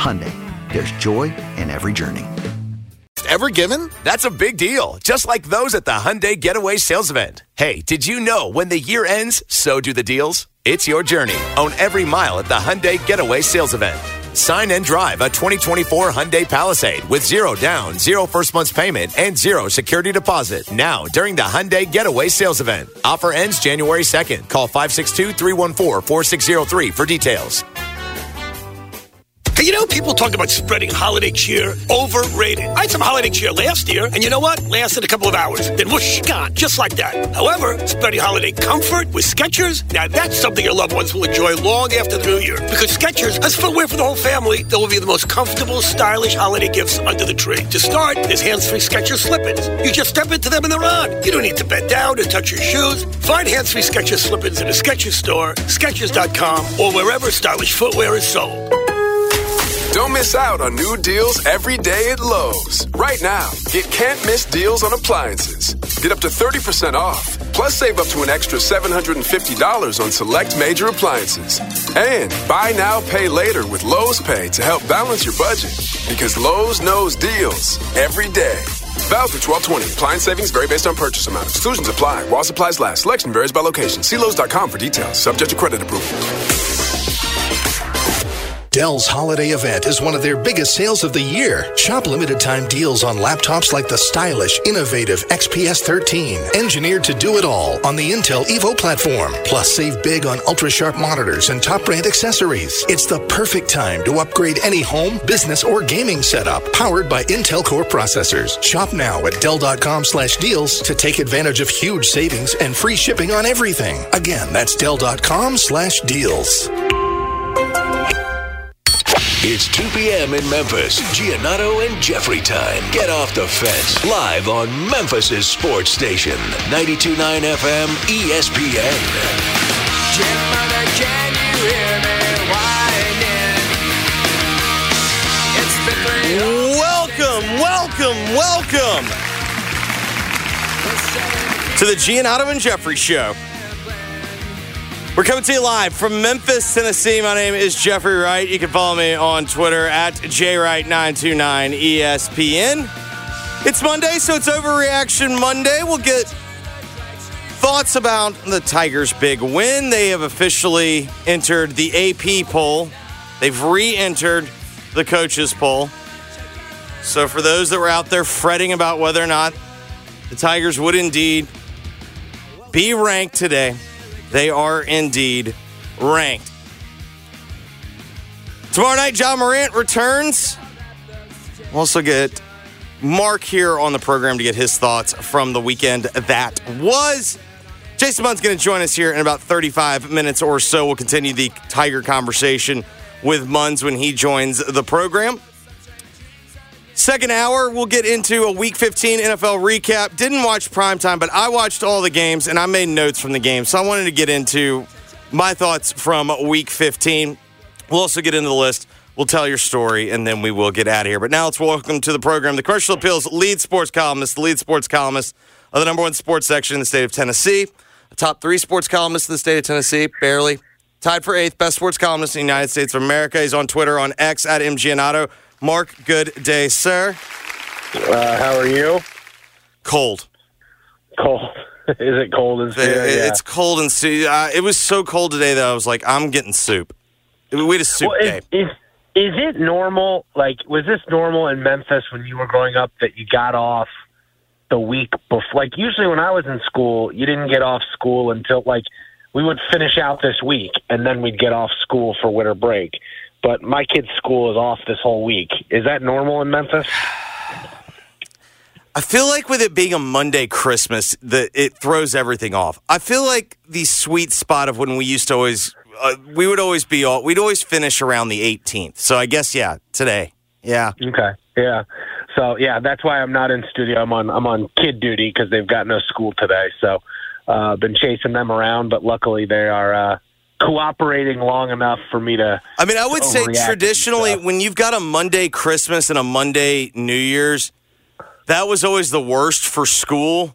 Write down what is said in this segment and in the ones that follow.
Hyundai, there's joy in every journey. Ever given? That's a big deal, just like those at the Hyundai Getaway Sales Event. Hey, did you know when the year ends, so do the deals? It's your journey. Own every mile at the Hyundai Getaway Sales Event. Sign and drive a 2024 Hyundai Palisade with zero down, zero first month's payment, and zero security deposit. Now, during the Hyundai Getaway Sales Event. Offer ends January 2nd. Call 562 314 4603 for details. You know, people talk about spreading holiday cheer. Overrated. I had some holiday cheer last year, and you know what? Lasted a couple of hours. Then whoosh, gone. Just like that. However, spreading holiday comfort with Skechers, now that's something your loved ones will enjoy long after the new year. Because Skechers has footwear for the whole family that will be the most comfortable, stylish holiday gifts under the tree. To start, there's hands-free Skechers slip-ins. You just step into them and they're on. You don't need to bend down or touch your shoes. Find hands-free Skechers slip-ins in a Skechers store, Skechers.com, or wherever stylish footwear is sold. Don't miss out on new deals every day at Lowe's. Right now, get can't miss deals on appliances. Get up to 30% off, plus save up to an extra $750 on select major appliances. And buy now, pay later with Lowe's Pay to help balance your budget. Because Lowe's knows deals every day. Valid for 1220. Appliance savings vary based on purchase amount. Exclusions apply. While supplies last. Selection varies by location. See Lowe's.com for details. Subject to credit approval. Dell's holiday event is one of their biggest sales of the year. Shop limited time deals on laptops like the stylish, innovative XPS 13, engineered to do it all on the Intel Evo platform. Plus, save big on ultra sharp monitors and top brand accessories. It's the perfect time to upgrade any home, business, or gaming setup powered by Intel Core processors. Shop now at Dell.com slash deals to take advantage of huge savings and free shipping on everything. Again, that's Dell.com slash deals. It's 2 p.m. in Memphis. Giannotto and Jeffrey time. Get off the fence. Live on Memphis' sports station. 92.9 FM ESPN. Gentlemen, can you hear me whining? It's been three Welcome, welcome, welcome to the Giannotto and Jeffrey Show. We're coming to you live from Memphis, Tennessee. My name is Jeffrey Wright. You can follow me on Twitter at jwright929ESPN. It's Monday, so it's Overreaction Monday. We'll get thoughts about the Tigers' big win. They have officially entered the AP poll. They've re-entered the coaches poll. So for those that were out there fretting about whether or not the Tigers would indeed be ranked today, they are indeed ranked. Tomorrow night, Ja Morant returns. We'll also get Mark here on the program to get his thoughts from the weekend that was. Jason Munz's going to join us here in about 35 minutes or so. We'll continue the Tiger conversation with Munz when he joins the program. Second hour, we'll get into a Week 15 NFL recap. Didn't watch primetime, but I watched all the games and I made notes from the game. So I wanted to get into my thoughts from Week 15. We'll also get into the list. We'll tell your story and then we will get out of here. But now let's welcome to the program the Commercial Appeals lead sports columnist, the lead sports columnist of the number one sports section in the state of Tennessee. A top three sports columnist in the state of Tennessee, barely. Tied for eighth best sports columnist in the United States of America. He's on Twitter on X at MGiannotto. Mark, good day, sir. Uh, how are you? Cold. Cold. Is it cold and It- yeah. It's cold and uh, it was so cold today that I was like, I'm getting soup. We had a soup Well, day. is, is is it normal? Like, was this normal in Memphis when you were growing up that you got off the week before? Like, usually when I was in school, you didn't get off school until like we would finish out this week, and then we'd get off school for winter break. But my kid's school is off this whole week. Is that normal in Memphis? I feel like with it being a Monday Christmas, that it throws everything off. I feel like the sweet spot of when we used to always, uh, we would always be all, we'd always finish around the 18th. So I guess yeah, today, yeah. Okay. Yeah. So yeah, that's why I'm not in studio. I'm on I'm on kid duty because they've got no school today. So uh, been chasing them around, but luckily they are uh, cooperating long enough for me to. I mean, I would say traditionally, when you've got a Monday Christmas and a Monday New Year's, that was always the worst for school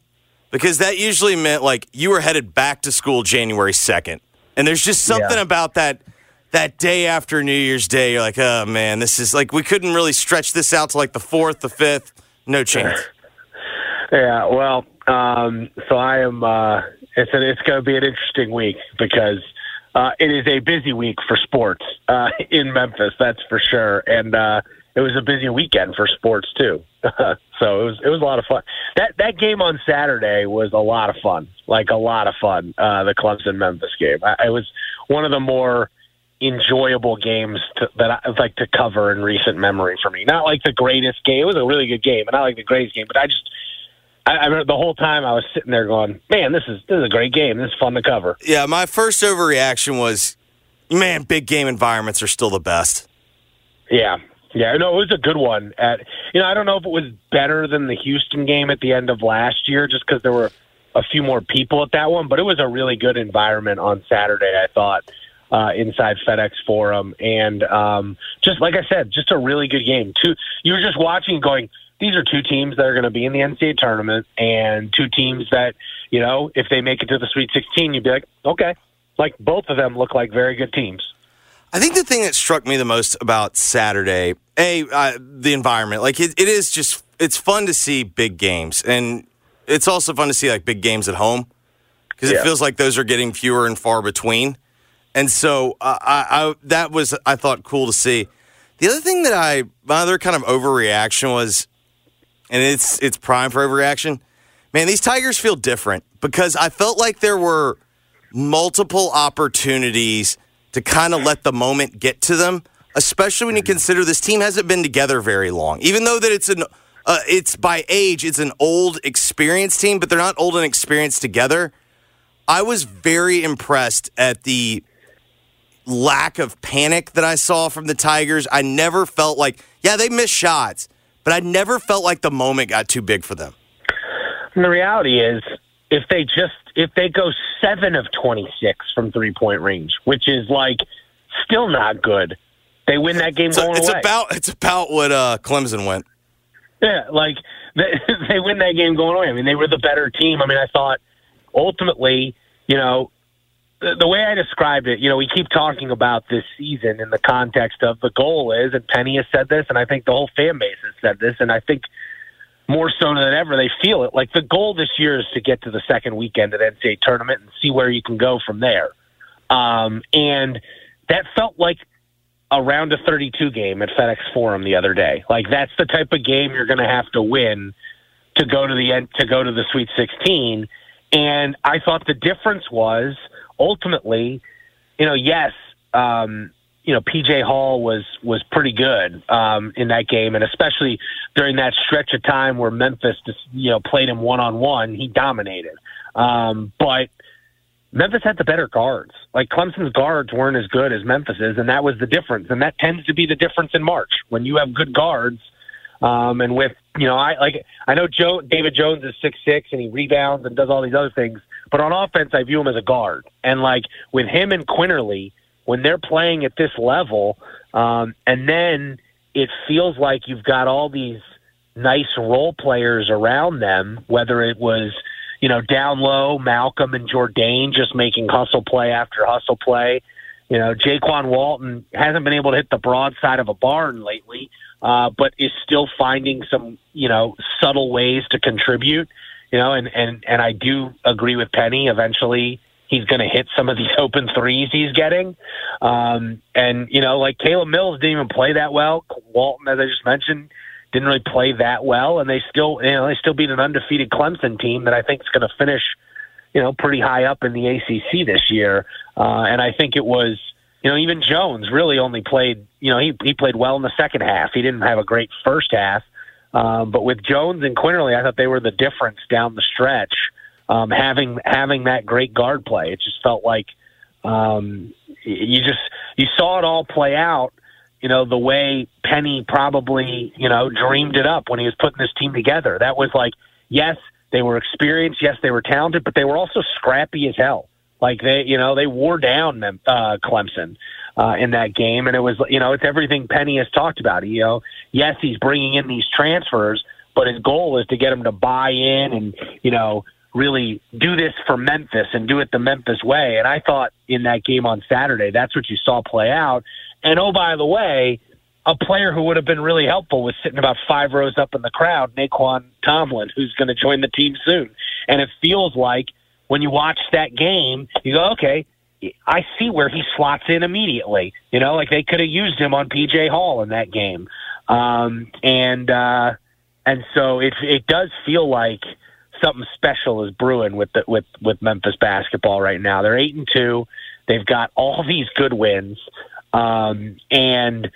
because that usually meant like you were headed back to school January 2nd. And there's just something Yeah. about that that day after New Year's Day. You're like, oh man, this is like we couldn't really stretch this out to like the fourth, the fifth. No chance. Yeah. Well, um, so I am. Uh, it's an, it's going to be an interesting week because uh, it is a busy week for sports uh, in Memphis. That's for sure, and uh, it was a busy weekend for sports too. so it was it was a lot of fun. That that game on Saturday was a lot of fun, like a lot of fun. Uh, the Clemson Memphis game. I, it was one of the more enjoyable games to, that I like to cover in recent memory for me. Not like the greatest game. It was a really good game, and not like the greatest game, but I just. I, I remember the whole time I was sitting there going, "Man, this is this is a great game. This is fun to cover." Yeah, my first overreaction was, man, big game environments are still the best. Yeah, yeah. No, it was a good one. At you know, I don't know if it was better than the Houston game at the end of last year, just because there were a few more people at that one. But it was a really good environment on Saturday. I thought uh, inside FedEx Forum, and um, just like I said, just a really good game. Two, you were just watching, going. These are two teams that are going to be in the NCAA tournament, and two teams that, you know, if they make it to the Sweet 16, you'd be like, okay, like both of them look like very good teams. I think the thing that struck me the most about Saturday, a uh, the environment, like it, it is just it's fun to see big games, and it's also fun to see like big games at home because it feels like those are getting fewer and far between. And so uh, I, I that was I thought cool to see. The other thing that I my other kind of overreaction was, and it's it's prime for overreaction. Man, these Tigers feel different because I felt like there were multiple opportunities to kind of let the moment get to them, especially when you consider this team hasn't been together very long. Even though that it's an uh, it's by age, it's an old experienced team, but they're not old and experienced together. I was very impressed at the lack of panic that I saw from the Tigers. I never felt like, yeah, they missed shots, but I never felt like the moment got too big for them. And the reality is, if they just if they go seven of twenty six from three point range, which is like still not good, they win that game So going it's away. about it's about what uh, Clemson went. Yeah, like they, they win that game going away. I mean, they were the better team. I mean, I thought ultimately, you know, the, the way I described it, you know, we keep talking about this season in the context of the goal is, and Penny has said this, and I think the whole fan base has said this, and I think more so than ever they feel it. Like the goal this year is to get to the second weekend of the NCAA tournament and see where you can go from there. Um, and that felt like a round of 32 game at FedEx Forum the other day. Like that's the type of game you're going to have to win to go to the end to go to the Sweet 16. And I thought the difference was ultimately, you know, yes, um, you know, PJ Hall was was pretty good um, in that game, and especially during that stretch of time where Memphis, just, you know, played him one on one, he dominated. Um, but Memphis had the better guards. Like Clemson's guards weren't as good as Memphis's, and that was the difference. And that tends to be the difference in March when you have good guards. Um, and with you know, I like I know Joe David Jones is six six and he rebounds and does all these other things, but on offense I view him as a guard. And like with him and Quinerly, when they're playing at this level, um, and then it feels like you've got all these nice role players around them, whether it was, you know, down low, Malcolm and Jourdain just making hustle play after hustle play. You know, Jaykwon Walton hasn't been able to hit the broadside of a barn lately, uh, but is still finding some, you know, subtle ways to contribute. You know, and and and I do agree with Penny. Eventually, he's going to hit some of these open threes he's getting. Um, and you know, like Caleb Mills didn't even play that well. Walton, as I just mentioned, didn't really play that well, and they still, you know, they still beat an undefeated Clemson team that I think is going to finish, you know, pretty high up in the ACC this year. Uh, and I think it was, you know, even Jones really only played, you know, he he played well in the second half. He didn't have a great first half. Um, but with Jones and Quinerly, I thought they were the difference down the stretch. Um, having having that great guard play, it just felt like um, you just you saw it all play out. You know the way Penny probably you know dreamed it up when he was putting this team together. That was like yes, they were experienced, yes, they were talented, but they were also scrappy as hell. Like they, you know, they wore down uh, Clemson uh, in that game, and it was, you know, it's everything Penny has talked about. You know, yes, he's bringing in these transfers, but his goal is to get them to buy in and, you know, really do this for Memphis and do it the Memphis way. And I thought in that game on Saturday, that's what you saw play out. And oh, by the way, a player who would have been really helpful was sitting about five rows up in the crowd, Nae'Qwan Tomlin, who's going to join the team soon. And it feels like when you watch that game, you go, okay, I see where he slots in immediately. You know, like they could have used him on PJ Hall in that game. Um, and, uh, and so it, it does feel like something special is brewing with the, with, with Memphis basketball right now. They're eight and two. They've got all these good wins. Um, and,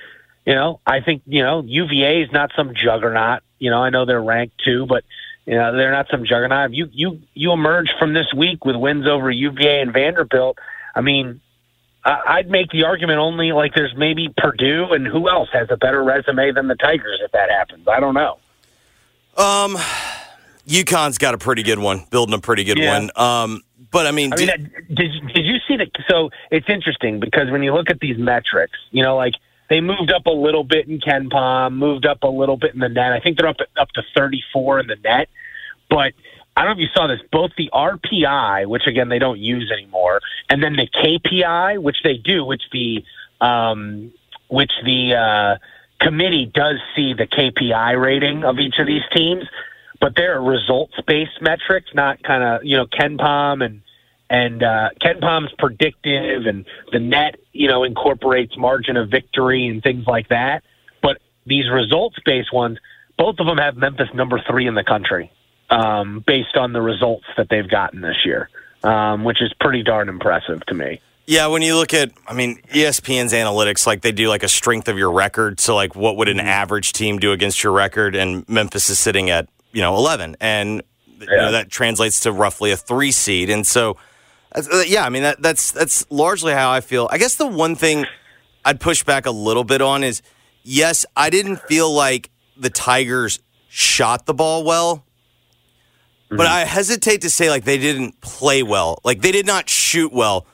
you know, I think, you know, UVA is not some juggernaut. You know, I know they're ranked two, but you know, they're not some juggernaut. You you you emerge from this week with wins over UVA and Vanderbilt. I mean, I'd make the argument only like there's maybe Purdue and who else has a better resume than the Tigers if that happens. I don't know. Um, UConn's got a pretty good one, building a pretty good Yeah. one. Um, but I mean, I mean, did- did did you see the? So it's interesting because when you look at these metrics, you know, like they moved up a little bit in KenPom, moved up a little bit in the net. I think they're up up to 34 in the net. But I don't know if you saw this. Both the RPI, which again they don't use anymore, and then the KPI, which they do, which the um, which the uh, committee does see the KPI rating of each of these teams, but they're results based metrics, not kind of you know KenPom and and uh, KenPom's predictive, and the net you know incorporates margin of victory and things like that. But these results based ones, both of them have Memphis number three in the country, um, based on the results that they've gotten this year, um, which is pretty darn impressive to me. Yeah, when you look at, I mean, ESPN's analytics, like they do like a strength of your record. So, like, what would an average team do against your record? And Memphis is sitting at, you know, 11. And, you know, that translates to roughly a three seed. And so, uh, yeah, I mean, that, that's, that's largely how I feel. I guess the one thing I'd push back a little bit on is yes, I didn't feel like the Tigers shot the ball well. But mm-hmm. I hesitate to say like they didn't play well. Like they did not shoot well.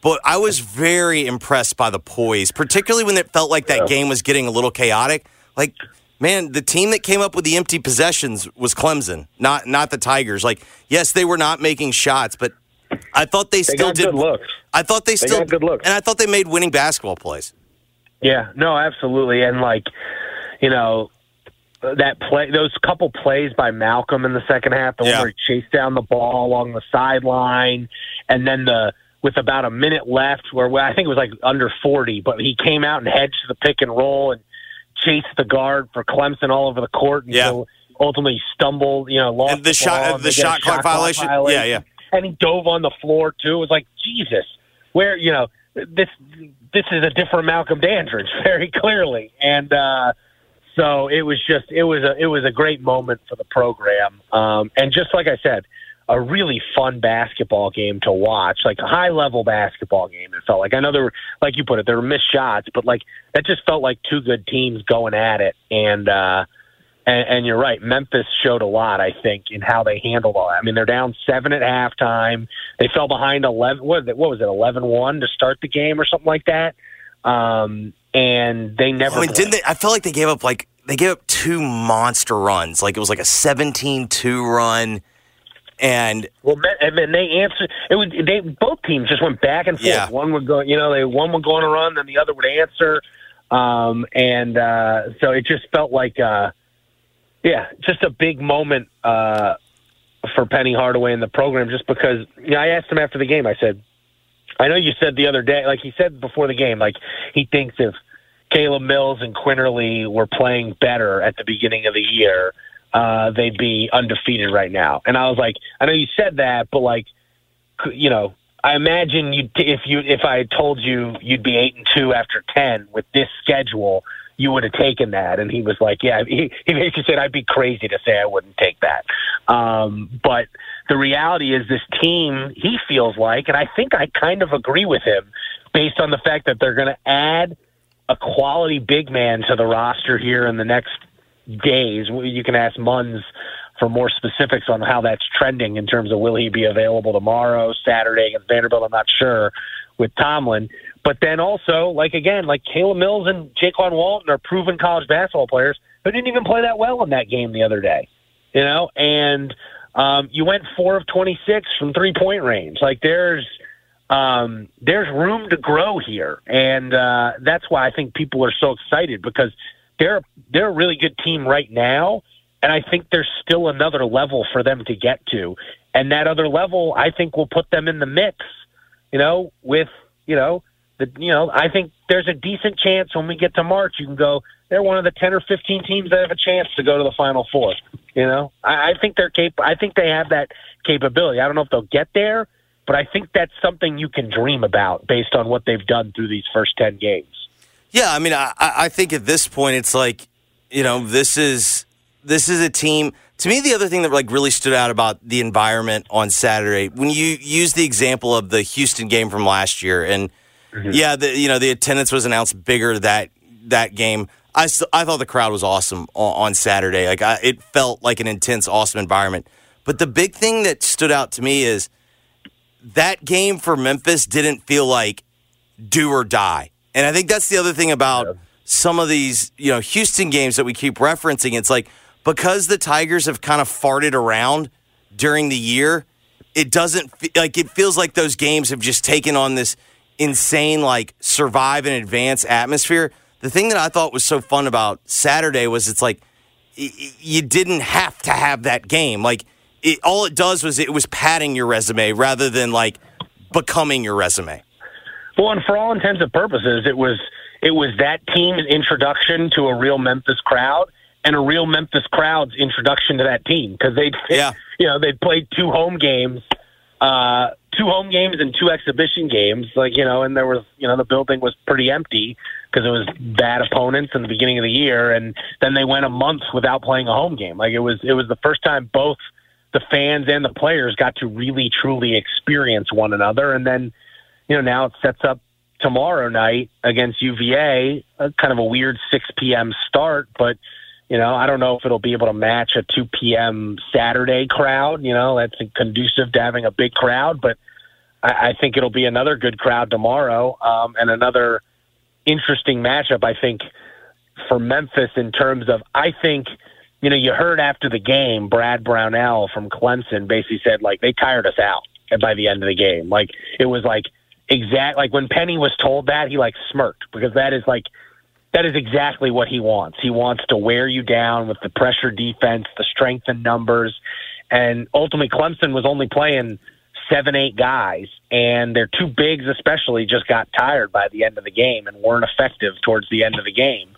But I was very impressed by the poise, particularly when it felt like that game was getting a little chaotic. Like, man, the team that came up with the empty possessions was Clemson, not not the Tigers. Like, yes, they were not making shots, but I thought they, They still did. good looks. I thought they They still good looks. and I thought they made winning basketball plays. Yeah, no, absolutely. And like, you know, that play, those couple plays by Malcolm in the second half, the Yeah. one where he chased down the ball along the sideline, and then the with about a minute left, where I think it was like under forty, but he came out and hedged the pick and roll and chased the guard for Clemson all over the court until ultimately stumbled, you know, lost And the ball, shot- and the get a shot clock violation? Yeah, yeah. and he dove on the floor too. It was like Jesus, where you know this this is a different Malcolm Dandridge very clearly, and uh, so it was just it was a it was a great moment for the program, um, and just like I said, a really fun basketball game to watch, like a high level basketball game. It felt like I know there were like you put it, there were missed shots, but like that just felt like two good teams going at it, and. uh and, and you're right. Memphis showed a lot, I think, in how they handled all that. I mean, they're down seven at halftime. they fell behind eleven. What, was it- what was it? Eleven one to start the game or something like that. Um, and they never. I mean, didn't they? I felt like they gave up like they gave up two monster runs. Like it was like a 17-2 run, and Well, and then they answered. It was they both teams just went back and forth. Yeah. One would go, you know, they one would go on a run, then the other would answer, um, and uh, so it just felt like, uh, yeah, just a big moment uh, for Penny Hardaway in the program. Just because, you know, I asked him after the game. I said, I know you said the other day, like he said before the game, like he thinks if Caleb Mills and Quinerly were playing better at the beginning of the year, uh, they'd be undefeated right now. And I was like, I know you said that, but like, you know, I imagine you if you if I told you you'd be eight and two after ten with this schedule, you would have taken that. And he was like, yeah. He, he basically said I'd be crazy to say I wouldn't take that. Um, but the reality is, this team he feels like, and I think I kind of agree with him, based on the fact that they're going to add a quality big man to the roster here in the next days. You can ask Munz for more specifics on how that's trending in terms of will he be available tomorrow, Saturday against Vanderbilt. I'm not sure with Tomlin. But then also, like again, like Caleb Mills and Jaykwon Walton are proven college basketball players who didn't even play that well in that game the other day. You know, and um, you went four of twenty six from three point range. Like there's um, there's room to grow here, and uh, that's why I think people are so excited because they're they're a really good team right now, and I think there's still another level for them to get to, and that other level I think will put them in the mix. You know, with you know the you know I think there's a decent chance when we get to March you can go they're one of the ten or fifteen teams that have a chance to go to the Final Four. You know, I, I think they're cap- I think they have that capability. I don't know if they'll get there, but I think that's something you can dream about based on what they've done through these first ten games. Yeah, I mean, I, I think at this point it's like, you know, this is this is a team. To me, the other thing that like really stood out about the environment on Saturday, when you use the example of the Houston game from last year, and mm-hmm. yeah, the you know the attendance was announced bigger that that game. I st- I thought the crowd was awesome on, on Saturday. Like I, it felt like an intense, awesome environment. But the big thing that stood out to me is that game for Memphis didn't feel like do or die. And I think that's the other thing about some of these, you know, Houston games that we keep referencing. It's like because the Tigers have kind of farted around during the year, it doesn't fe- like it feels like those games have just taken on this insane like survive and advance atmosphere. The thing that I thought was so fun about Saturday was it's like y- you didn't have to have that game. Like it, all it does was it was padding your resume rather than like becoming your resume. Well, and for all intents and purposes, it was it was that team's introduction to a real Memphis crowd and a real Memphis crowd's introduction to that team because they, yeah. you know, they played two home games, uh, two home games and two exhibition games. Like you know, and there was you know the building was pretty empty because it was bad opponents in the beginning of the year, and then they went a month without playing a home game. Like it was it was the first time both the fans and the players got to really truly experience one another, and then you know, now it sets up tomorrow night against UVA, a, kind of a weird 6 p.m. start, but, you know, I don't know if it'll be able to match a 2 p.m. Saturday crowd. You know, that's conducive to having a big crowd, but I, I think it'll be another good crowd tomorrow um, and another interesting matchup, I think, for Memphis in terms of, I think, you know, you heard after the game, Brad Brownell from Clemson basically said, like, they tired us out by the end of the game. Like, it was like, exact like when Penny was told that he like smirked because that is like that is exactly what he wants. He wants to wear you down with the pressure defense, the strength and numbers, and ultimately Clemson was only playing seven, eight guys, and their two bigs especially just got tired by the end of the game and weren't effective towards the end of the game.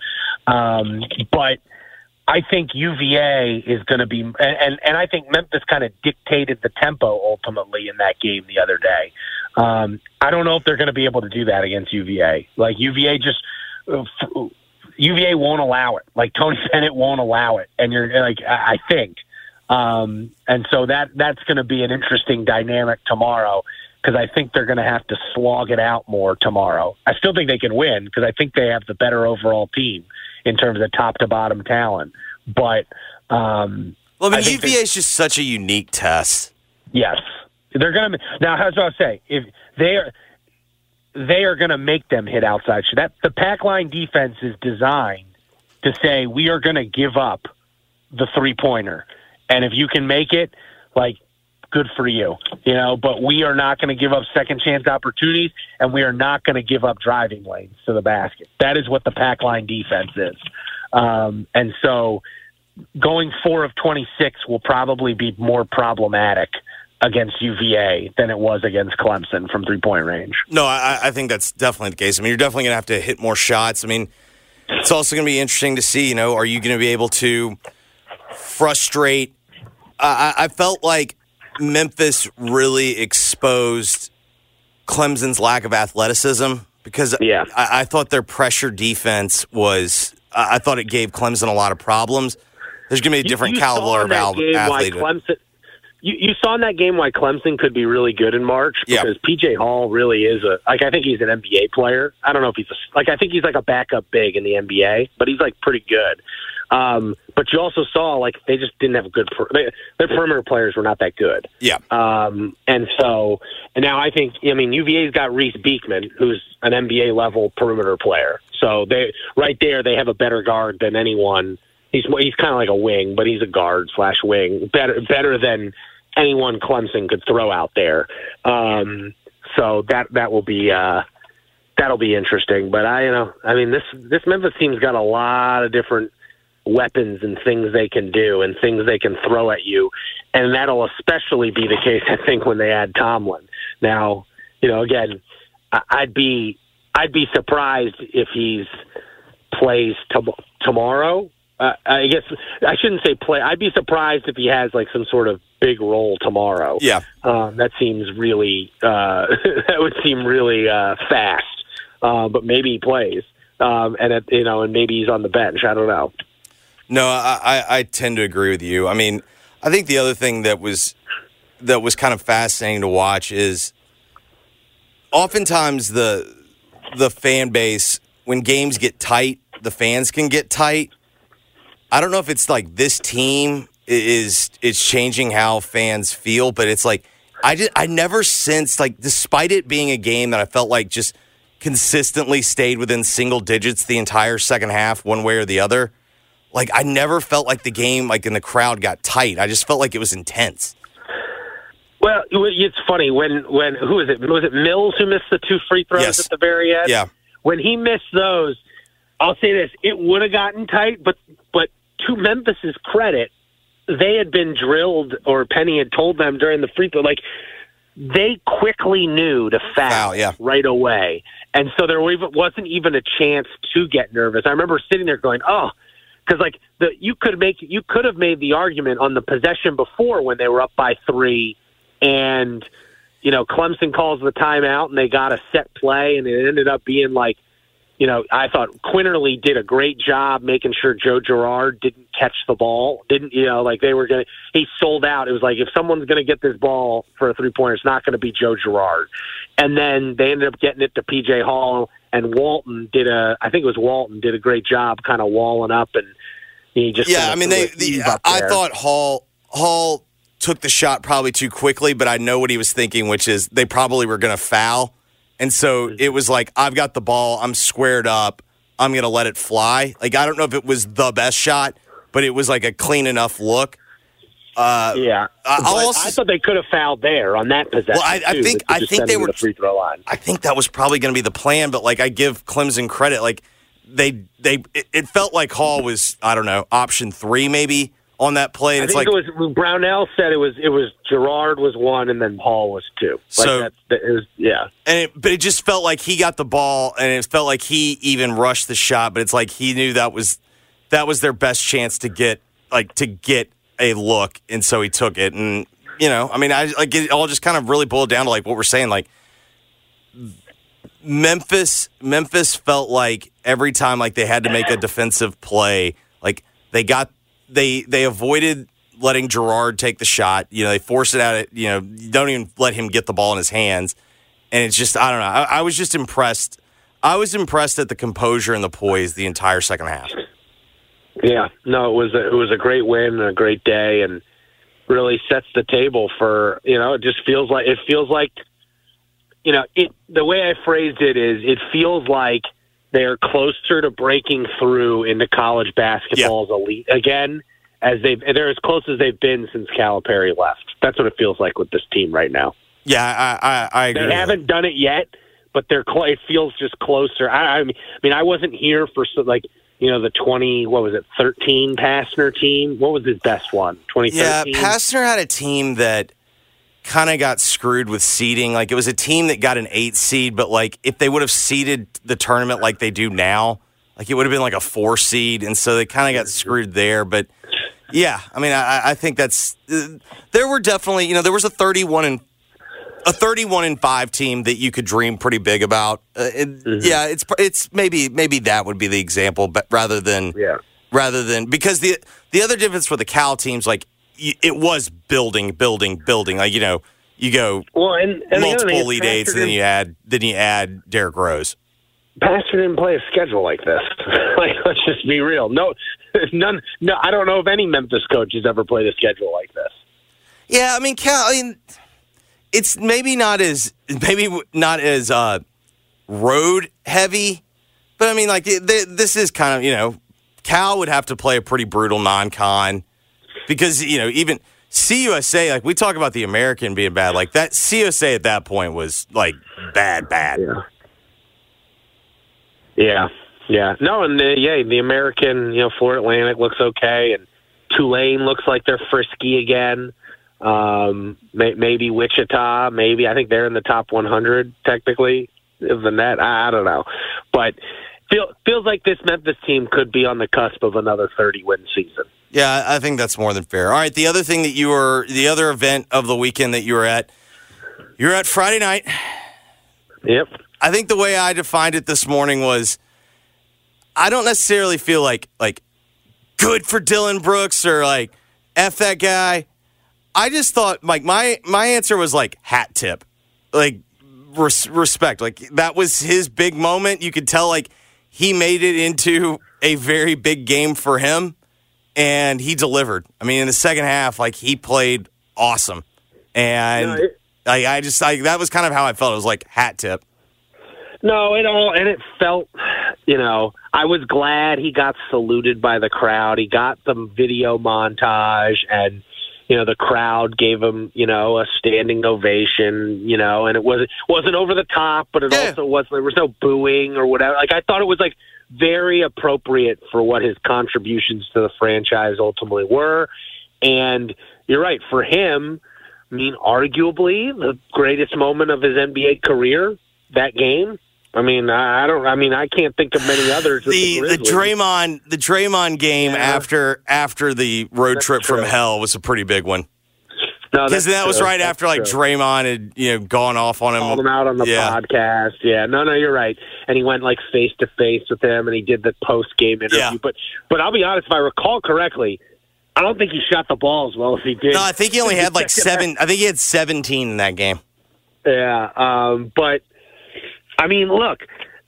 Um, but I think UVA is going to be, and, and and I think Memphis kind of dictated the tempo ultimately in that game the other day. Um, I don't know if they're going to be able to do that against UVA. Like UVA just uh, UVA won't allow it. Like Tony Bennett won't allow it, and you're like I, I think, um, and so that that's going to be an interesting dynamic tomorrow because I think they're going to have to slog it out more tomorrow. I still think they can win because I think they have the better overall team in terms of top to bottom talent. But um, Well, I mean, think UVA is just such a unique test. Yes. They're gonna now. How's what I'll say? If they are, they are gonna make them hit outside. So that the pack line defense is designed to say we are gonna give up the three pointer, and if you can make it, like good for you, you know. But we are not going to give up second chance opportunities, and we are not going to give up driving lanes to the basket. That is what the pack line defense is, um, and so going four of twenty six will probably be more problematic against UVA than it was against Clemson from three point range. No, I, I think that's definitely the case. I mean, you're definitely going to have to hit more shots. I mean, it's also going to be interesting to see. You know, are you going to be able to frustrate? I felt like Memphis really exposed Clemson's lack of athleticism because yeah. I, I thought their pressure defense was. I I thought it gave Clemson a lot of problems. There's going to be a different you, you caliber of al- game why athlete. Clemson, you, you saw in that game why Clemson could be really good in March Yeah. because PJ Hall really is a like I think he's an NBA player. I don't know if he's a, like I think he's like a backup big in the NBA, but he's like pretty good. Um, but you also saw like they just didn't have a good. Per- they, their perimeter players were not that good. Yeah. Um, and so, and now I think, I mean, UVA's got Reece Beekman, who's an NBA level perimeter player. So they, right there, they have a better guard than anyone. He's he's kind of like a wing, but he's a guard slash wing. Better better than anyone Clemson could throw out there. Um, so that that will be uh, that'll be interesting. But I, you know, I mean, this this Memphis team's got a lot of different weapons and things they can do and things they can throw at you. And that'll especially be the case, I think, when they add Tomlin. Now, you know, again, I'd be I'd be surprised if he's plays tom- tomorrow. Uh, I guess I shouldn't say play. I'd be surprised if he has like some sort of big role tomorrow. Yeah. Um, that seems really uh, that would seem really uh, fast. Uh, but maybe he plays, um, and it, you know, and maybe he's on the bench. I don't know. No, I, I, tend to agree with you. I mean, I think the other thing that was that was kind of fascinating to watch is oftentimes the the fan base when games get tight, the fans can get tight. I don't know if it's like this team is is changing how fans feel, but it's like I just I never sensed like despite it being a game that I felt like just consistently stayed within single digits the entire second half, one way or the other. Like I never felt like the game like in the crowd got tight. I just felt like it was intense. Well, it's funny when when who was it? Was it Mills who missed the two free throws Yes. at the very end? Yeah. When he missed those, I'll say this: it would have gotten tight, but but to Memphis's credit, they had been drilled, or Penny had told them during the free throw, like they quickly knew to foul, Foul, yeah. right away, and so there wasn't even a chance to get nervous. I remember sitting there going, "Oh." Because like the you could make you could have made the argument on the possession before when they were up by three, and you know Clemson calls the timeout and they got a set play and it ended up being like you know I thought Quinerly did a great job making sure Joe Girard didn't catch the ball didn't you know like they were gonna he sold out. It was like if someone's gonna get this ball for a three pointer it's not gonna be Joe Girard. And then they ended up getting it to PJ Hall and Walton did a I think it was Walton did a great job kind of walling up and he just yeah, I mean they. The, I thought Hall Hall took the shot probably too quickly, but I know what he was thinking, which is they probably were going to foul, and so Mm-hmm. it was like I've got the ball, I'm squared up, I'm going to let it fly. Like I don't know if it was the best shot, but it was like a clean enough look. Uh, yeah, I- also- I thought they could have fouled there on that possession. Well, I- I too, think- I think they were- the free throw line. I think that was probably going to be the plan, but like I give Clemson credit, like they they it, it felt like Hall was I don't know option three maybe on that play, and I it's think like it was Brownell said it was it was Girard was one and then Hall was two. Like So- that's, that is yeah. and it, but it just felt like he got the ball, and it felt like he even rushed the shot. But it's like he knew that was that was their best chance to get like to get a look, and so he took it. And you know, I mean, I like it all just kind of really boiled down to like what we're saying, like. Memphis Memphis felt like every time like they had to make a defensive play, like they got they they avoided letting Girard take the shot. You know, they forced it out at you know, don't even let him get the ball in his hands. And it's just I don't know. I, I was just impressed. I was impressed at the composure and the poise the entire second half. Yeah, no, it was a, it was a great win and a great day, and really sets the table for you know. It just feels like it feels like you know it. The way I phrased it is, it feels like they're closer to breaking through into college basketball's elite again. As they've, they're as close as they've been since Calipari left. That's what it feels like with this team right now. Yeah, I I, I agree. They haven't done it yet, but they're cl- it feels just closer. I, I mean, I mean, I wasn't here for so, like you know the twenty. What was it? Thirteen Pastner team. What was his best one? Twenty Yeah, thirteen. Pastner had a team that kind of got screwed with seeding. Like it was a team that got an eight seed, but like if they would have seeded the tournament like they do now, like it would have been like a four seed, and so they kind of got screwed there. But yeah, I mean, I, I think that's uh, there were definitely you know there was a thirty-one and a thirty-one and five team that you could dream pretty big about. Uh, it- Yeah, it's it's maybe maybe that would be the example, but rather than yeah. rather than because the the other difference for the Cal teams like it was building, building, building. Like you know, you go Well, and, and multiple is elite and then you add then you add Derrick Rose. Pastner didn't play a schedule like this. like, let's just be real. No, none. No, I don't know if any Memphis coach has ever played a schedule like this. Yeah, I mean, Cal. I mean, it's maybe not as maybe not as uh, road heavy, but I mean, like th- this is kind of you know, Cal would have to play a pretty brutal non-con because you know even CUSA like we talk about the American being bad, like that CUSA at that point was like bad, bad. Yeah. Yeah, yeah. No, and the, yeah, the American, you know, Florida Atlantic looks okay, and Tulane looks like they're frisky again. Um, may, maybe Wichita, maybe I think they're in the top 100 technically. Other than that, I, I don't know, but feel, feels like this Memphis team could be on the cusp of another 30 win season. Yeah, I think that's more than fair. All right, the other thing that you were, the other event of the weekend that you were at, you were at Friday night. Yep. I think the way I defined it this morning was, I don't necessarily feel like like good for Dillon Brooks or like f that guy. I just thought like my my answer was like hat tip, like res- respect. Like that was his big moment. You could tell like he made it into a very big game for him, and he delivered. I mean, in the second half, like he played awesome, and No, it- I, I just like that was kind of how I felt. It was like hat tip. No, it all and it felt, you know, I was glad he got saluted by the crowd. He got the video montage and you know the crowd gave him, you know, a standing ovation, you know, and it was wasn't over the top, but it also was there was no booing or whatever. Like I thought it was like very appropriate for what his contributions to the franchise ultimately were. And you're right, for him, I mean, arguably the greatest moment of his NBA career, that game. I mean, I don't. I mean, I can't think of many others. with the the Draymond the Draymond game after after the road That's trip from hell was a pretty big one. No, Because that was true. right That's after like true. Draymond had you know gone off on him. called him out on the yeah. podcast. Yeah, no, no, you're right. And he went like face to face with him, and he did the post game interview. Yeah. But, but I'll be honest, if I recall correctly, I don't think he shot the ball as well as he did. No, I think he only had like seven. I think he had seventeen in that game. Yeah, um, but I mean, look,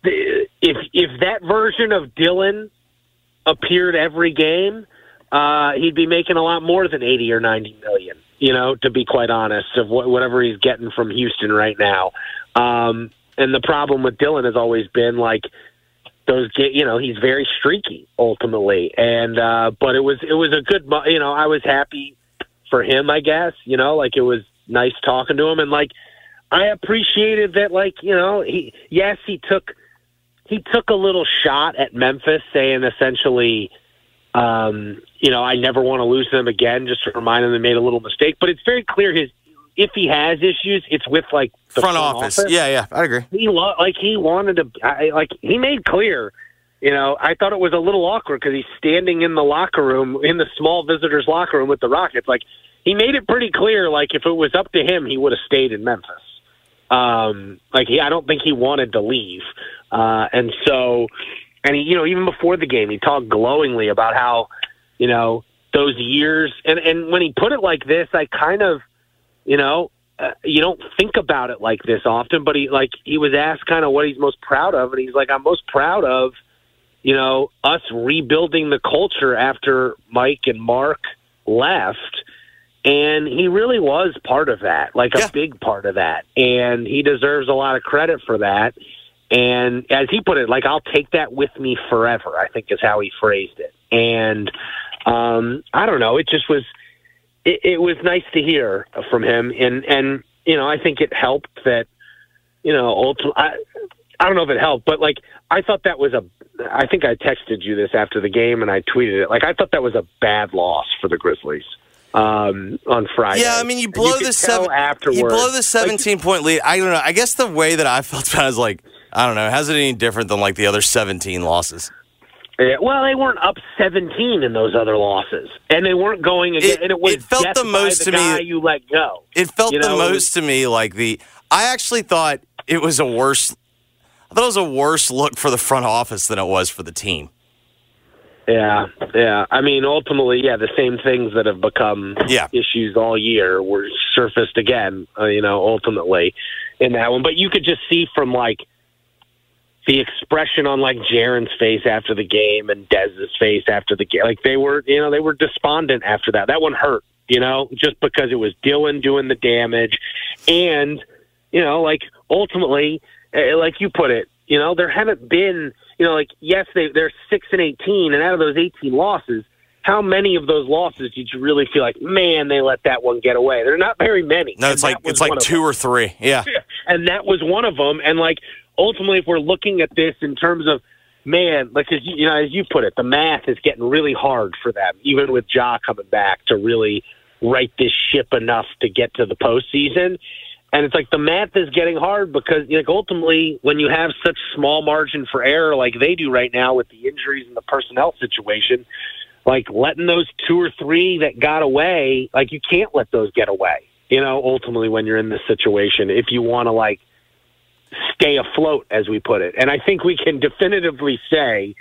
if if that version of Dillon appeared every game, uh, he'd be making a lot more than eighty or ninety million. You know, to be quite honest, of what, whatever he's getting from Houston right now. Um, and the problem with Dillon has always been like those. You know, he's very streaky ultimately, and uh, but it was it was a good. You know, I was happy for him. I guess you know, like it was nice talking to him, and like I appreciated that. Like you know, he yes, he took he took a little shot at Memphis, saying essentially, um, you know, I never want to lose them again, just to remind them they made a little mistake. But it's very clear his if he has issues, it's with like the Front office. Yeah, yeah, I agree. He lo- like he wanted to, I, like he made clear. You know, I thought it was a little awkward because he's standing in the locker room in the small visitors' locker room with the Rockets. Like he made it pretty clear. Like if it was up to him, he would have stayed in Memphis. Um, like he, I don't think he wanted to leave. Uh, and so, and he, you know, even before the game, he talked glowingly about how, you know, those years. And and when he put it like this, I kind of, you know, uh, you don't think about it like this often. But he like he was asked kind of what he's most proud of, and he's like, I'm most proud of, you know, us rebuilding the culture after Mike and Mark left And he really was part of that, like a big part of that. And he deserves a lot of credit for that. And as he put it, like, I'll take that with me forever, I think is how he phrased it. And um, I don't know, it just was, it, it was nice to hear from him. And, and, you know, I think it helped that, you know, ultimately, I, I don't know if it helped, but like, I thought that was a, I think I texted you this after the game and I tweeted it. Like, I thought that was a bad loss for the Grizzlies um, on Friday. Yeah, I mean, you blow could the seven. afterwards. You blow the Like, seventeen point lead. I don't know. I guess the way that I felt about it is like I don't know. How's it any different than like the other seventeen losses? Yeah, well, they weren't up 17 in those other losses, and they weren't going again. and it was it felt the most the to me- You let go. It felt You the know, most to me like the. I actually thought it was a worse. I thought it was a worse look for the front office than it was for the team. Yeah, yeah. I mean, ultimately, yeah, the same things that have become Yeah. issues all year were surfaced again. Uh, you know, ultimately in that one, but you could just see from like the expression on like Jaron's face after the game and Dez's face after the game. Like they were, you know, they were despondent after that. That one hurt, you know, just because it was Dillon doing the damage, and you know, like ultimately, eh, like you put it, you know, there haven't been, you know, like yes, they they're six and eighteen, and out of those eighteen losses. How many of those losses did you really feel like, man, they let that one get away? They're not very many. No, it's like it's like two or three. Yeah. and that was one of them. And like ultimately, if we're looking at this in terms of man, like as you, you know, as you put it, the math is getting really hard for them, even with Ja coming back to really right this ship enough to get to the postseason. And it's like the math is getting hard because like ultimately, when you have such small margin for error like they do right now with the injuries and the personnel situation, like letting those two or three that got away, like you can't let those get away. You know, ultimately when you're in this situation, if you want to like stay afloat, as we put it, and I think we can definitively say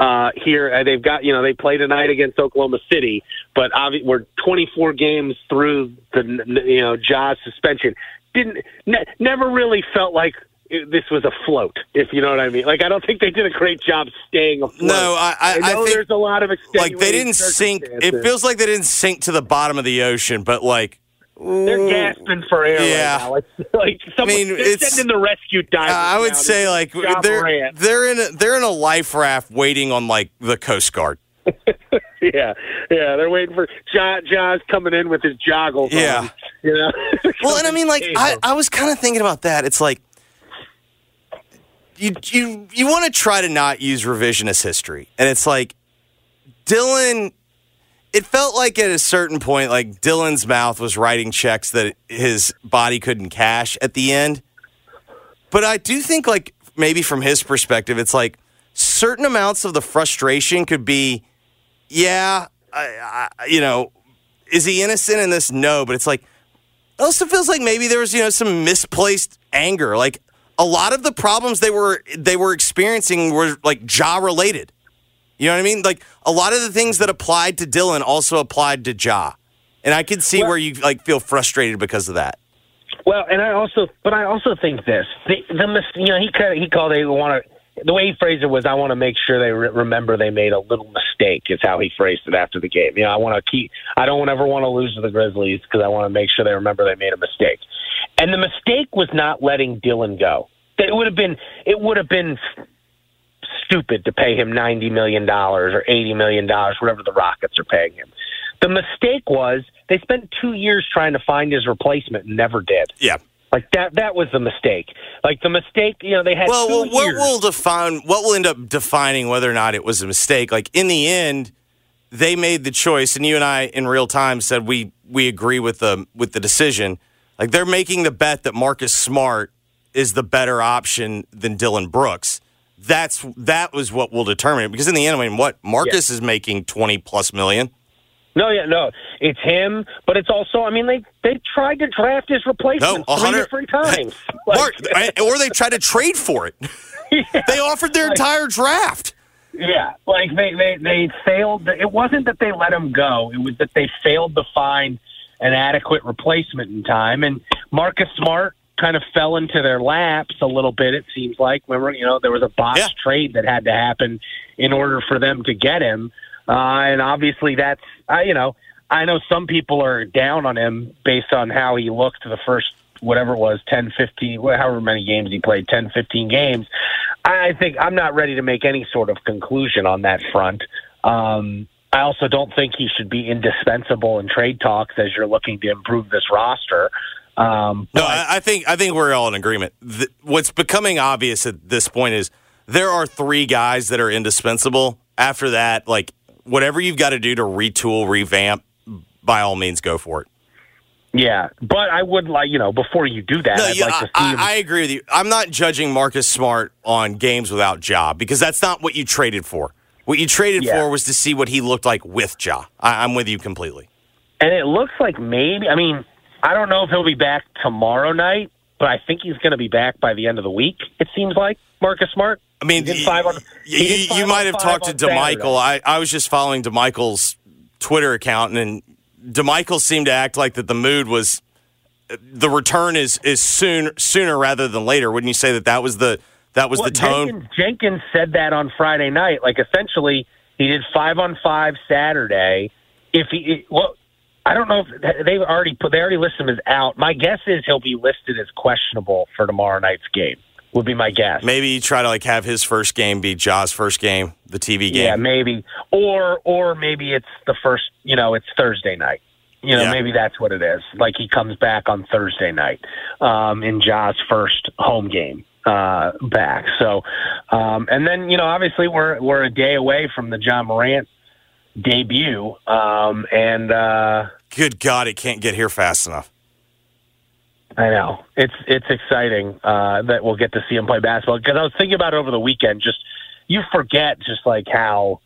uh, here uh, they've got you know they play tonight against Oklahoma City, but obvi- we're 24 games through the you know Ja's suspension. Didn't ne- never really felt like this was a float, if you know what I mean. Like I don't think they did a great job staying afloat. No, I, I, I know think there's a lot of like they didn't sink. It feels like they didn't sink to the bottom of the ocean, but like They're mm. gasping for air Yeah. right now. It's like someone, I mean, they're it's- sending the rescue divers. I would now say like they're Morant. they're in a, they're in a life raft waiting on like the Coast Guard. yeah, yeah, they're waiting for Ja, Ja's coming in with his joggles. Yeah. on, you know. Well, and I mean, like, I, I was kind of thinking about that. It's like you you you want to try to not use revisionist history, and it's like Dillon. It felt like at a certain point, like Dillon's mouth was writing checks that his body couldn't cash at the end. But I do think, like, maybe from his perspective, it's like certain amounts of the frustration could be, yeah, I, I, you know, is he innocent in this? No, but it's like it also feels like maybe there was you know some misplaced anger. Like a lot of the problems they were they were experiencing were like Ja related. You know what I mean? Like a lot of the things that applied to Dillon also applied to Ja, and I can see Well- where you like feel frustrated because of that. Well, and I also, but I also think this: the, the you know, he kind of he called they want to. The way he phrased it was, "I want to make sure they re- remember they made a little mistake." Is how he phrased it after the game. You know, I want to keep. I don't ever want to lose to the Grizzlies because I want to make sure they remember they made a mistake. And the mistake was not letting Dillon go. It would have been. It would have been stupid to pay him ninety million dollars or eighty million dollars, whatever the Rockets are paying him. The mistake was they spent two years trying to find his replacement and never did. Yeah. Like that that was the mistake. Like the mistake, you know, they had Well, well, what years. will define what will end up defining whether or not it was a mistake? Like in the end, they made the choice, and you and I in real time said we we agree with the with the decision. Like they're making the bet that Marcus Smart is the better option than Dillon Brooks. That's that was what will determine it. Because in the end, I mean, what Marcus is making twenty plus million. No, yeah, no. It's him, but it's also I mean they they tried to draft his replacement No, three 100 different times. Mark, or they tried to trade for it. They offered their entire draft. Yeah, like they, they they failed. It wasn't that they let him go; it was that they failed to find an adequate replacement in time. And Marcus Smart kind of fell into their laps a little bit. It seems like remember, you know, there was a botched trade that had to happen in order for them to get him. Uh, and obviously, that's uh, you know, I know some people are down on him based on how he looked the first whatever it was 10 15 however many games he played 10 15 games i think i'm not ready to make any sort of conclusion on that front um, i also don't think he should be indispensable in trade talks as you're looking to improve this roster um, No, I, I think I think we're all in agreement. Th- what's becoming obvious at this point is there are three guys that are indispensable. After that, like whatever you've got to do to retool, revamp, by all means, go for it. yeah but i would like you know before you do that No, i'd yeah, like to see I, I agree with you. I'm not judging Marcus Smart on games without Ja because that's not what you traded for. What you traded Yeah. for was to see what he looked like with Ja. I, I'm with you completely. And it looks like maybe, I mean, I don't know if he'll be back tomorrow night, but I think he's going to be back by the end of the week, it seems like, Marcus Smart. I mean, He did five on, he you, five you might have talked to. Damichael. I, I was just following Damichael's Twitter account, and DeMichael seemed to act like that the mood was the return is is soon sooner rather than later. Wouldn't you say that that was the that was Well, the tone? Jenkins, Jenkins said that on Friday night. Like, essentially, he did five on five Saturday. If he, well, I don't know if they've already put, they already listed him as out. My guess is he'll be listed as questionable for tomorrow night's game, would be my guess. Maybe try to like have his first game be Ja's first game, the TV game. Yeah, maybe. Or or maybe it's the first, you know, it's Thursday night. You know, Yeah. maybe that's what it is. Like he comes back on Thursday night um, in Ja's first home game uh, back. So, um, and then you know, obviously we're we're a day away from the Ja Morant debut, um, and uh, Good God, it can't get here fast enough. I know it's it's exciting uh, that we'll get to see him play basketball. Because I was thinking about it over the weekend. Just you forget just like how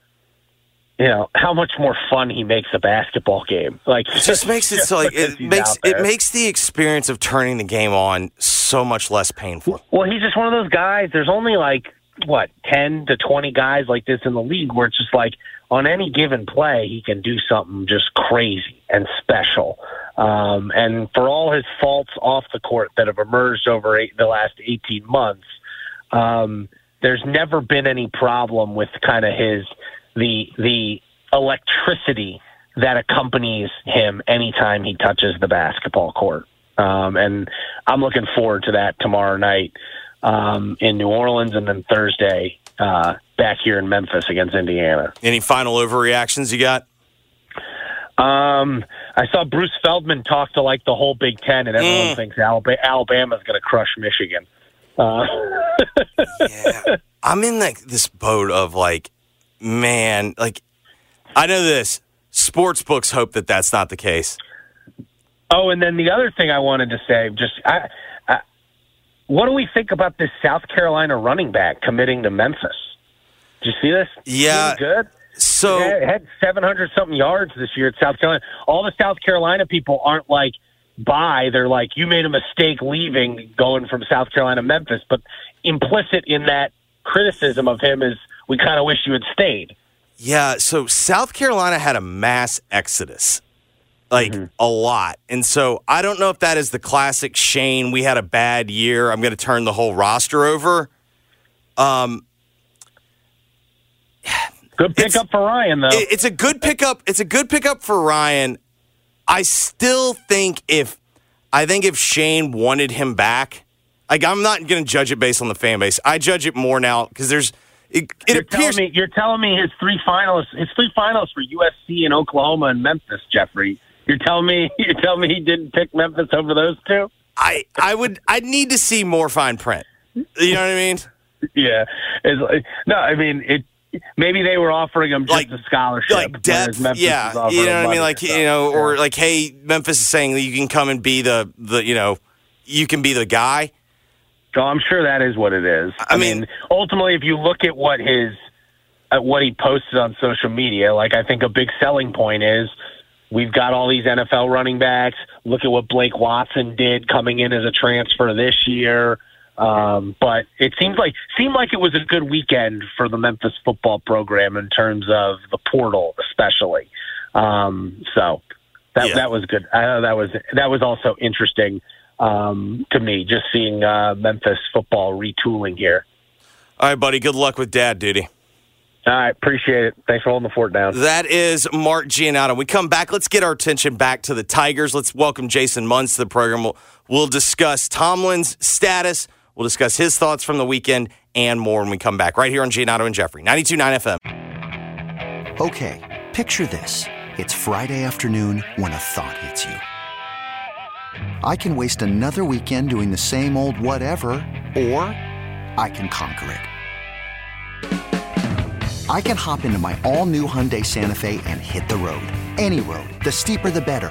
you know how much more fun he makes a basketball game. Like It just makes it so like it makes it makes the experience of turning the game on so much less painful. Well, he's just one of those guys. There's only like what ten to twenty guys like this in the league where it's just like on any given play he can do something just crazy and special. Um, and for all his faults off the court that have emerged over eight, the last eighteen months, um, there's never been any problem with kind of his the the electricity that accompanies him anytime he touches the basketball court. Um, and I'm looking forward to that tomorrow night um, in New Orleans, and then Thursday uh, back here in Memphis against Indiana. Any final overreactions you got? Um, I saw Bruce Feldman talk to like the whole Big Ten, and everyone Mm. thinks Alabama, Alabama's going to crush Michigan. Uh, yeah. I'm in like this boat of like, man, like I know this. Sports books hope that that's not the case. Oh, and then the other thing I wanted to say, just I, I, what do we think about this South Carolina running back committing to Memphis? Did you see this? Yeah. Good. So Yeah, had 700 something yards this year at South Carolina. All the South Carolina people aren't like buy. They're like, you made a mistake leaving, going from South Carolina to Memphis. But implicit in that criticism of him is, we kind of wish you had stayed. Yeah, so South Carolina had a mass exodus, like a lot. And so I don't know if that is the classic Shane, we had a bad year. I'm going to turn the whole roster over. Um, Good pickup for Ryan, though. it- it's a good pickup. It's a good pickup for Ryan. I still think if I think if Shane wanted him back, like I'm not going to judge it based on the fan base. I judge it more now because there's it, it you're appears telling me you're telling me his three finalists, his three finalists for USC and Oklahoma and Memphis, Jeffrey. You're telling me you're telling me he didn't pick Memphis over those two? I I would I'd need to see more fine print. You know what I mean? Yeah, it's like, no, I mean it. Maybe they were offering him just a scholarship, like depth. Yeah, you know what I mean. Like you know, or yeah. like, hey, Memphis is saying that you can come and be the the you know, you can be the guy. So I'm sure that is what it is. I, mean, ultimately, if you look at what his at what he posted on social media, like I think a big selling point is we've got all these NFL running backs. Look at what Blake Watson did coming in as a transfer this year. Um, but it seems like seemed like it was a good weekend for the Memphis football program in terms of the portal, especially. Um, so that Yeah. that was good. I know that was that was also interesting um, to me, just seeing uh, Memphis football retooling here. All right, buddy. Good luck with dad duty. All right, appreciate it. Thanks for holding the fort down. That is Mark Giannotto. We come back. Let's get our attention back to the Tigers. Let's welcome Jason Munz to the program. We'll, we'll discuss Tomlin's status. We'll discuss his thoughts from the weekend and more when we come back right here on Giannotto and Jeffrey, 92.9 FM. Okay, picture this. It's Friday afternoon when a thought hits you. I can waste another weekend doing the same old whatever, or I can conquer it. I can hop into my all new Hyundai Santa Fe and hit the road. Any road. The steeper, the better.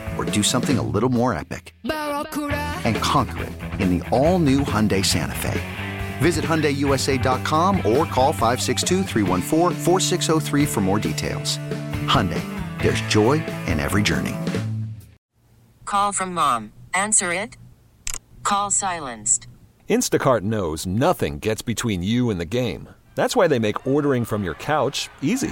or do something a little more epic? And conquer it in the all new Hyundai Santa Fe. Visit HyundaiUSA.com or call 562 for more details. Hyundai, there's joy in every journey. Call from mom. Answer it. Call silenced. Instacart knows nothing gets between you and the game. That's why they make ordering from your couch easy.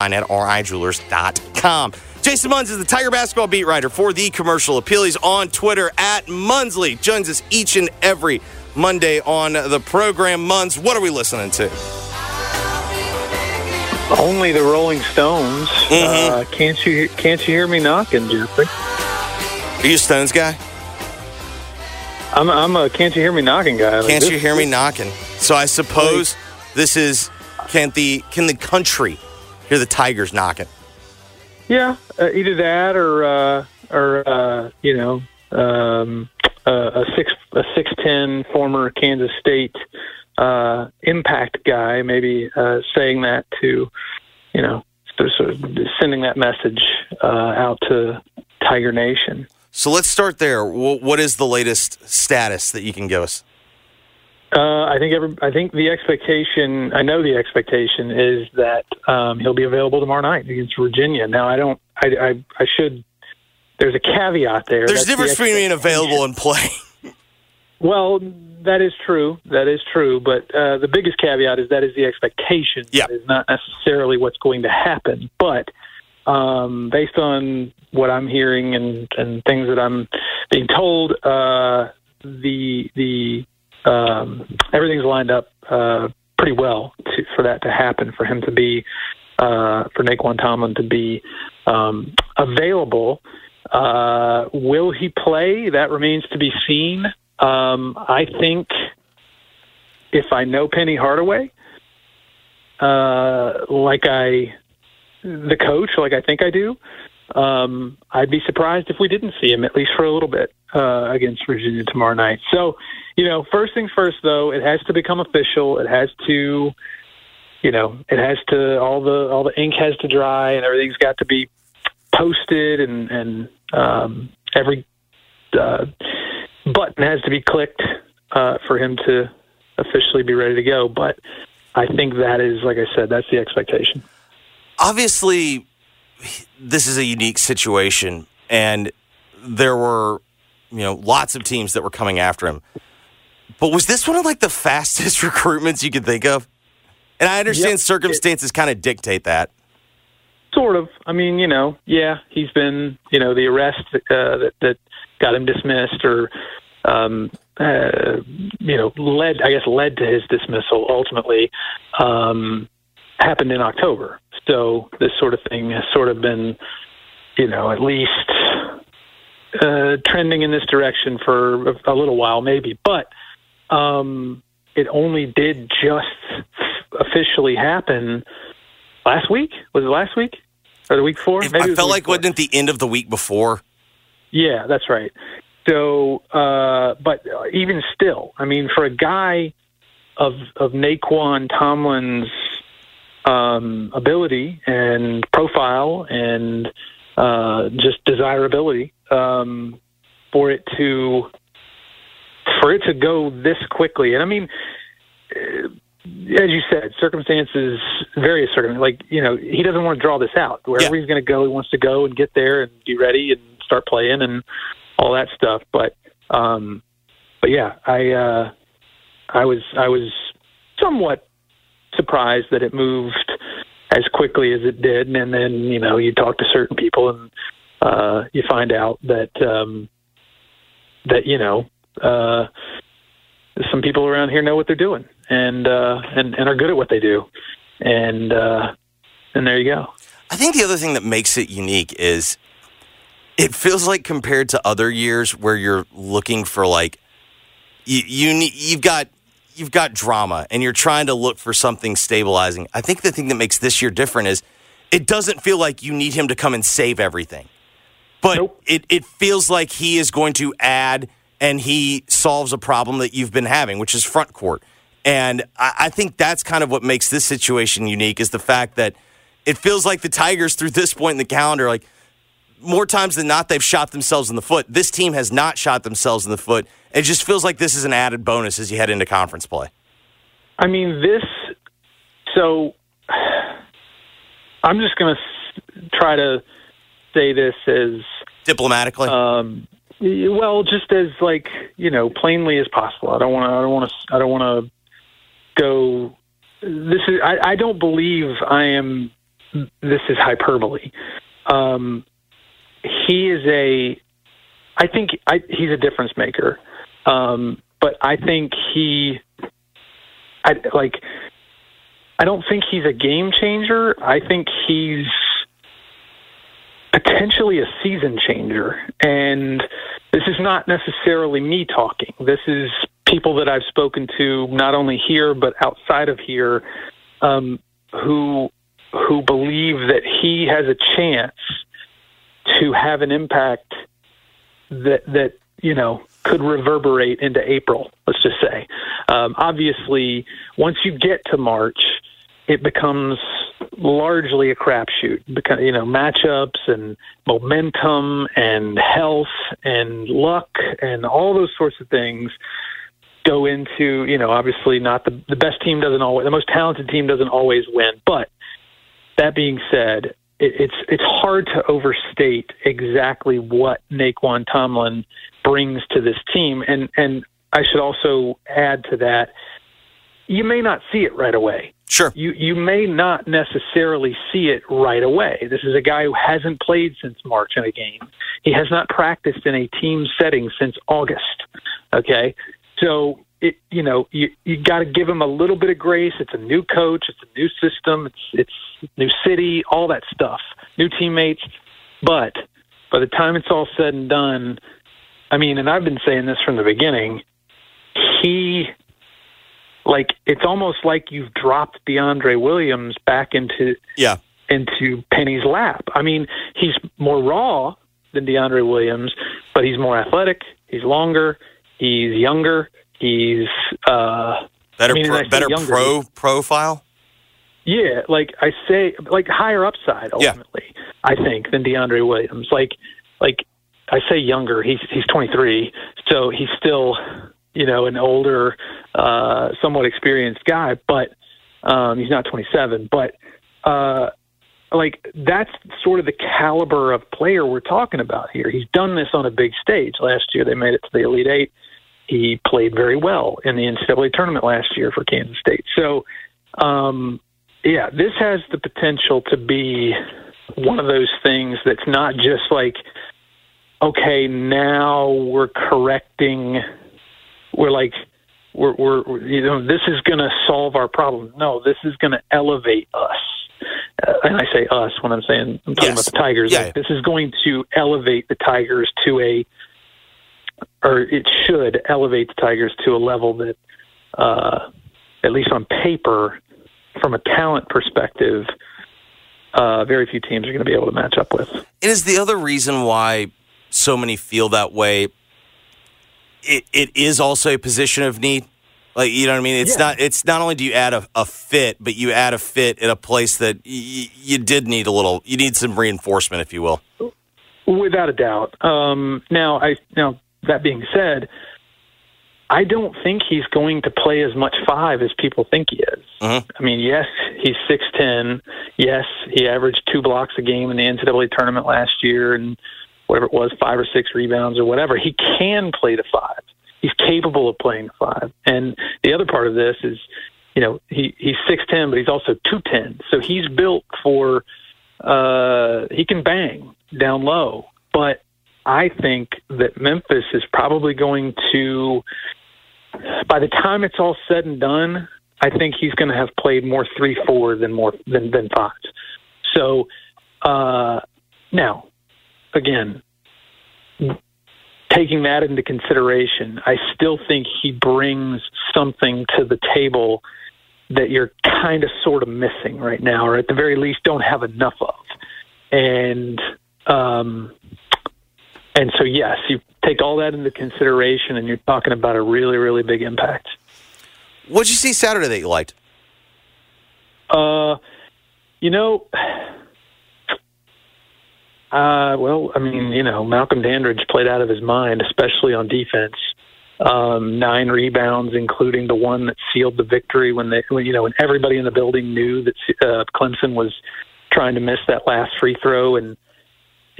At RIJewelers.com. Jason Munz is the Tiger basketball beat writer for the Commercial Appeal. He's on Twitter at Munsley. Joins us each and every Monday on the program. Munz, what are we listening to? Only the Rolling Stones. Uh, can't you can't you hear me knocking, Jeffrey? Are you a Stones guy? I'm I'm a can't you hear me knocking guy. Like, Can't this- you hear me knocking? So I suppose this is can the can the country hear the Tigers knocking? Yeah, uh, either that or uh, or uh, you know um, a six a six ten former Kansas State uh, impact guy, maybe uh, saying that to you know sort of- sending that message uh, out to Tiger Nation. So let's start there. What is the latest status that you can give us? Uh, I think every, I think the expectation. I know the expectation is that um, he'll be available tomorrow night against Virginia. Now I don't. I I, I should. There's a caveat there. There's a That's the difference between being available and playing. Well, that is true. That is true. But uh, the biggest caveat is that is the expectation. Yeah. That is not necessarily what's going to happen. But um, based on what I'm hearing and, and things that I'm being told, uh, the the um, everything's lined up uh, pretty well to, for that to happen. For him to be uh, for Nae'Qwan Tomlin to be um, available. Uh, will he play? That remains to be seen. Um, I think if I know Penny Hardaway, uh, like I, the coach, like I think I do, um, I'd be surprised if we didn't see him at least for a little bit uh, against Virginia tomorrow night. So, you know, first things first, though, it has to become official. It has to, you know, it has to all the all the ink has to dry and everything's got to be posted and and um, every uh, button has to be clicked uh, for him to officially be ready to go. But I think that is, like I said, that's the expectation. Obviously, this is a unique situation, and there were, you know, lots of teams that were coming after him. But was this one of like the fastest recruitments you could think of? And I understand Yep. circumstances kind of dictate that. Sort of. I mean, you know, yeah, he's been, you know, the arrest uh, that that got him dismissed or um, uh, you know, led I guess led to his dismissal ultimately um, happened in October. So this sort of thing has sort of been, you know, at least uh, trending in this direction for a, a little while, maybe. But um, it only did just officially happen last week. Was it last week or the week before? Maybe I was felt like wasn't it the end of the week before? yeah, that's right. So, uh, but even still, I mean, for a guy of of Nae'Qwan Tomlin's um, ability and profile and uh, just desirability, um, for it to for it to go this quickly, and I mean. Uh, as you said, circumstances, various circumstances. Like you know, he doesn't want to draw this out. Wherever he's going to go, he wants to go and get there and be ready and start playing and all that stuff. But, um, but yeah, I, uh, I was, I was somewhat surprised that it moved as quickly as it did, and then you know, you talk to certain people and uh, you find out that um, that you know. Uh, some people around here know what they're doing and uh and, and are good at what they do and uh and there you go I think the other thing that makes it unique is it feels like compared to other years where you're looking for like you you need you've got you've got drama and you're trying to look for something stabilizing. I think the thing that makes this year different is it doesn't feel like you need him to come and save everything. But it, it feels like he is going to add and he solves a problem that you've been having, which is front court. And I, I think that's kind of what makes this situation unique is the fact that it feels like the Tigers through this point in the calendar, like more times than not, they've shot themselves in the foot. This team has not shot themselves in the foot. It just feels like this is an added bonus as you head into conference play. I mean, this. So, I'm just going to try to say this as diplomatically. Um, well, just as like you know, plainly as possible. I don't want to. I don't want to. I don't want to go. This is. I, I don't believe I am. This is hyperbole. Um, he is a. I think I, he's a difference maker, um, but I think he. I like. I don't think he's a game changer. I think he's potentially a season changer. And this is not necessarily me talking. This is people that I've spoken to, not only here but outside of here, um, who who believe that he has a chance to have an impact that that you know could reverberate into April. Let's just say. Um, obviously, once you get to March, it becomes largely a crapshoot because you know matchups and momentum and health and luck and all those sorts of things go into you know obviously not the the best team doesn't always the most talented team doesn't always win but that being said it, it's it's hard to overstate exactly what Nae'Qwan Tomlin brings to this team and and I should also add to that you may not see it right away Sure. You you may not necessarily see it right away. This is a guy who hasn't played since March in a game. He has not practiced in a team setting since August. Okay? So it you know, you you got to give him a little bit of grace. It's a new coach, it's a new system, it's it's new city, all that stuff. New teammates. But by the time it's all said and done, I mean, and I've been saying this from the beginning, he like it's almost like you've dropped DeAndre Williams back into yeah into Penny's lap. I mean, he's more raw than DeAndre Williams, but he's more athletic. He's longer. He's younger. He's uh, better I mean, pro, better younger. pro profile. Yeah, like I say, like higher upside ultimately. I think than DeAndre Williams. Like, like I say, younger. He's he's 23, so he's still, you know, an older, uh, somewhat experienced guy, but um, he's not 27. But uh, like that's sort of the caliber of player we're talking about here. He's done this on a big stage. Last year, they made it to the Elite Eight. He played very well in the NCAA tournament last year for Kansas State. So, um, yeah, this has the potential to be one of those things that's not just like okay, now we're correcting. We're like, we're, we're you know, this is going to solve our problem. No, this is going to elevate us. Uh, and I say us when I'm saying I'm talking Yes. about the Tigers. Yeah. Like, this is going to elevate the Tigers to a, or it should elevate the Tigers to a level that, uh, at least on paper, from a talent perspective, uh, very few teams are going to be able to match up with. It is the other reason why so many feel that way. It, it is also a position of need. Like you know what I mean? It's Yeah. not. It's not only do you add a, a fit, but you add a fit in a place that y- you did need a little. You need some reinforcement, if you will. Without a doubt. Um, now, I now that being said, I don't think he's going to play as much five as people think he is. Mhm. I mean, yes, he's six ten. Yes, he averaged two blocks a game in the NCAA tournament last year, and whatever it was, five or six rebounds or whatever. He can play the five. He's capable of playing the five. And the other part of this is, you know, he he's six ten, but he's also two ten. So he's built for. Uh, he can bang down low, but I think that Memphis is probably going to. By the time it's all said and done, I think he's going to have played more three four than more than than five. So uh, now, again, taking that into consideration, I still think he brings something to the table that you're kind of sort of missing right now, or at the very least don't have enough of. And um, and so yes, you take all that into consideration, and you're talking about a really really big impact. What did you see Saturday that you liked? Uh, you know, uh, well, I mean, you know, Malcolm Dandridge played out of his mind, especially on defense. Um, nine rebounds, including the one that sealed the victory when they, when, you know, when everybody in the building knew that uh, Clemson was trying to miss that last free throw. And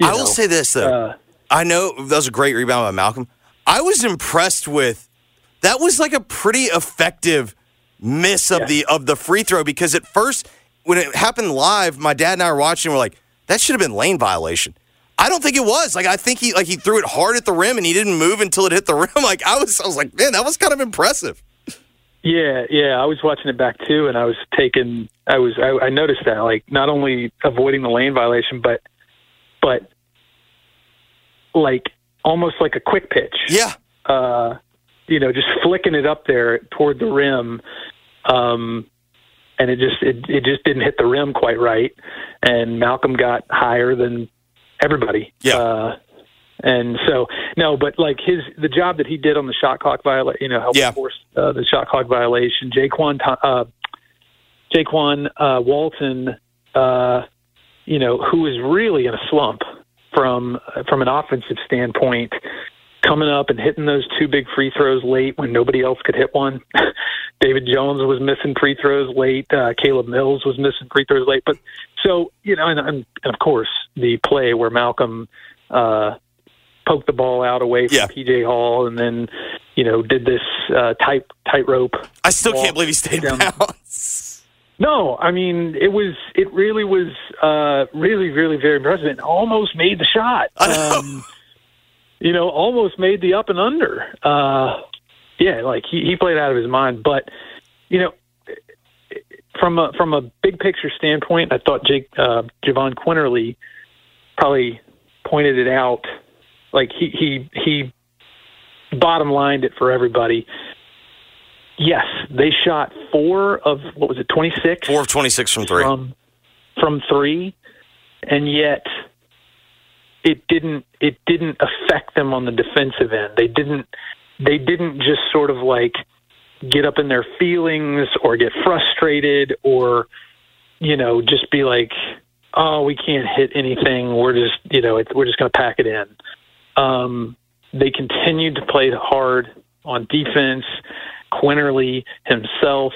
I will know, say this though. uh, I know that was a great rebound by Malcolm. I was impressed with that was like a pretty effective miss of the of the free throw because at first when it happened live, my dad and I were watching. We're like, that should have been lane violation. I don't think it was. Like I think he like he threw it hard at the rim and he didn't move until it hit the rim. Like I was I was like, man, that was kind of impressive. Yeah, yeah, I was watching it back too, and I was taking, I was, I, I noticed that, like, not only avoiding the lane violation, but, but, like, almost like a quick pitch. Yeah. Uh, you know, just flicking it up there toward the rim, um, and it just, it, it just didn't hit the rim quite right, and Malcolm got higher than everybody. Yeah. Uh, and so no, but like his the job that he did on the shot clock violation, you know, helped Yeah. force uh, the shot clock violation. Jaykwon uh, Jaykwon uh, Walton, uh, you know, who is really in a slump from from an offensive standpoint, coming up and hitting those two big free throws late when nobody else could hit one. David Jones was missing free throws late. Uh, Caleb Mills was missing free throws late. But so you know, and, and of course the play where Malcolm uh, poked the ball out away from Yeah. PJ Hall, and then you know did this uh, tight tightrope. I still can't believe he stayed down-. No, I mean it was it really was uh, really really very impressive and almost made the shot. Um, you know, almost made the up and under. Uh, yeah, like he, he played out of his mind. But you know, from a from a big picture standpoint, I thought Jake uh, Jahvon Quinerly probably pointed it out. Like he he he bottom lined it for everybody. Yes, they shot four of what was it, twenty six? Four of twenty six from three. From from three, and yet it didn't it didn't affect them on the defensive end. They didn't they didn't just sort of like get up in their feelings or get frustrated or you know just be like oh we can't hit anything. We're just you know we're just going to pack it in. Um they continued to play hard on defense. Quinerly himself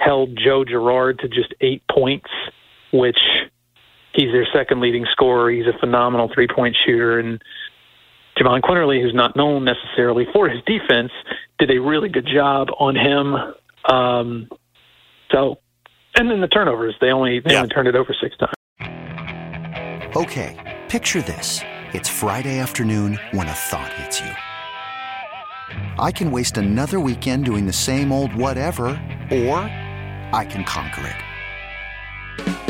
held joe girard to just eight points which he's their second leading scorer he's a phenomenal three point shooter and Jahvon Quinerly, who's not known necessarily for his defense, did a really good job on him. Um, so, and then the turnovers, they only they only turned it over six times. Okay, picture this. It's Friday afternoon when a thought hits you. I can waste another weekend doing the same old whatever, or I can conquer it.